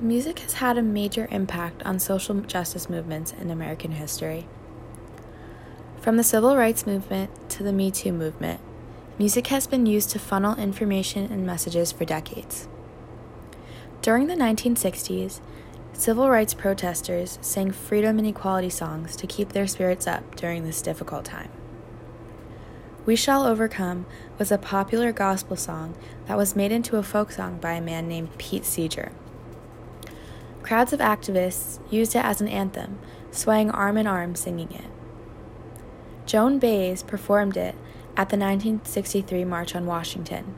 Music has had a major impact on social justice movements in American history. From the civil rights movement to the Me Too movement, music has been used to funnel information and messages for decades. During the 1960s, civil rights protesters sang freedom and equality songs to keep their spirits up during this difficult time. We Shall Overcome was a popular gospel song that was made into a folk song by a man named Pete Seeger. Crowds of activists used it as an anthem, swaying arm in arm singing it. Joan Baez performed it at the 1963 March on Washington,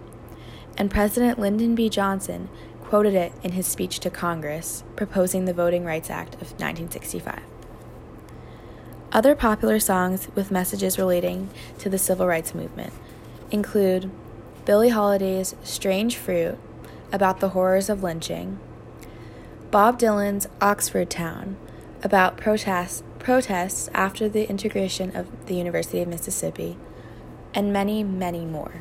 and President Lyndon B. Johnson quoted it in his speech to Congress proposing the Voting Rights Act of 1965. Other popular songs with messages relating to the civil rights movement include Billie Holiday's Strange Fruit about the horrors of lynching, Bob Dylan's Oxford Town about protests, protests after the integration of the University of Mississippi, and many, many more.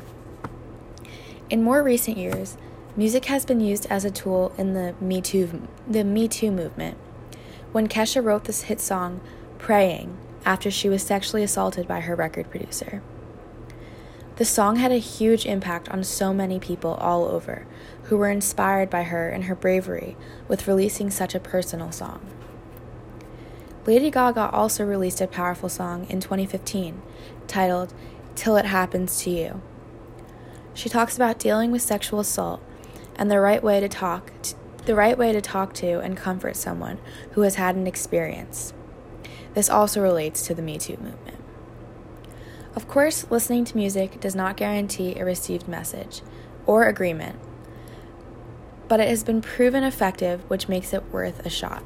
In more recent years, music has been used as a tool in the Me Too, the Me Too movement. When Kesha wrote this hit song, Praying, after she was sexually assaulted by her record producer. The song had a huge impact on so many people all over who were inspired by her and her bravery with releasing such a personal song. Lady Gaga also released a powerful song in 2015 titled Till It Happens to You. She talks about dealing with sexual assault and the right way to talk the right way to talk to and comfort someone who has had an experience. This also relates to the Me Too movement. Of course, listening to music does not guarantee a received message or agreement, but it has been proven effective, which makes it worth a shot.